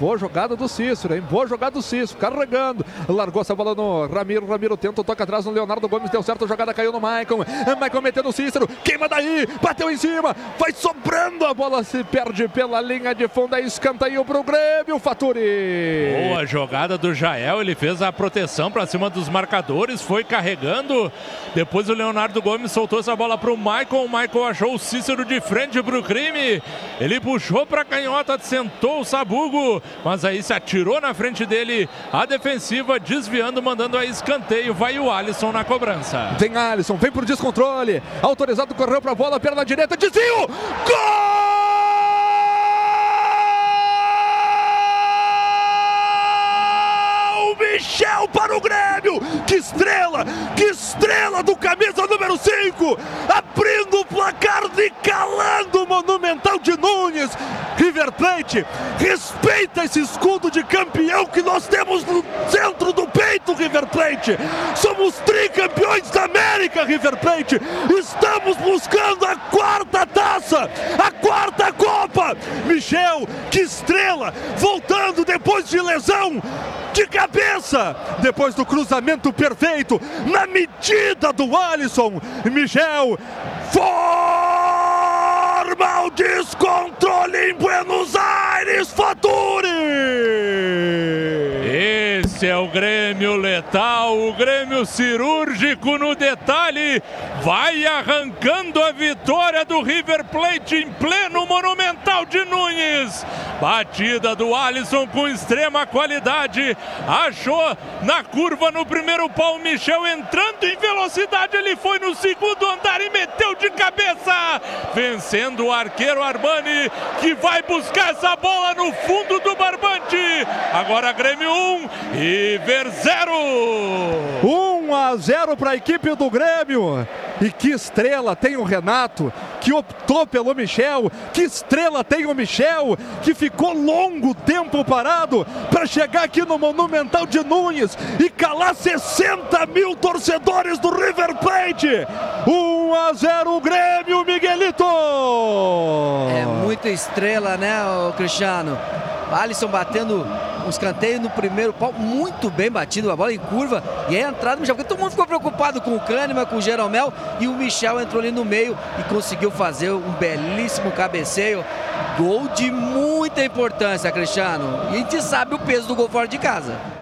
Boa jogada do Cícero, hein? Boa jogada do Cícero, carregando. Largou essa bola no Ramiro. Ramiro tenta, toca atrás no Leonardo Gomes. Deu certo, a jogada caiu no Maicon. Maicon metendo o Cícero. Queima daí, bateu em cima. Vai sobrando. A bola se perde pela linha de fundo. É escanteio pro Grêmio, Faturi. Boa jogada do Jael. Ele fez a proteção para cima dos marcadores. Foi carregando. Depois o Leonardo Gomes soltou essa bola pro Maicon. O Maicon achou o Cícero de frente pro crime. Ele puxou pra canhota, sentou o Sabugo mas aí se atirou na frente dele a defensiva, desviando, mandando a escanteio. Vai o Alisson na cobrança. Tem Alisson, vem pro descontrole. Autorizado, correu pra bola, perna direita, desvio! Gol! Michel para o Grêmio! Que estrela! Que estrela do camisa número 5! Abrindo o placar de calando o Monumental de Nunes! River Plate, respeita esse escudo de campeão que nós temos no centro do peito, River Plate. Somos tricampeões da América, River Plate. Estamos buscando a quarta taça, a quarta Copa. Michel, que estrela, voltando depois de lesão, de cabeça, depois do cruzamento perfeito, na medida do Alisson. Michel, forma o descontrole em Buenos Aires, Faturi! Esse é o Grêmio letal, o Grêmio cirúrgico no detalhe. Vai arrancando a vitória do River Plate em pleno Monumental de Nunes. Batida do Alisson com extrema qualidade. Achou na curva no primeiro pau. Michel entrando em velocidade. Ele foi no segundo andar e meteu de cabeça. Vencendo o arqueiro Armani, que vai buscar essa bola no fundo do barbante. Agora Grêmio 1, River 0. 1 a 0 para a equipe do Grêmio. E que estrela tem o Renato, que optou pelo Michel. Que estrela tem o Michel, que ficou longo tempo parado para chegar aqui no Monumental de Nunes e calar 60 mil torcedores do River Plate. 1 a 0 Grêmio, Miguelito. É muita estrela, né, Cristiano? Alisson batendo um escanteio no primeiro pau, muito bem batido, a bola em curva, e aí a entrada do Michel, porque todo mundo ficou preocupado com o Kahneman, com o Jeromel, e o Michel entrou ali no meio e conseguiu fazer um belíssimo cabeceio, gol de muita importância, Cristiano, e a gente sabe o peso do gol fora de casa.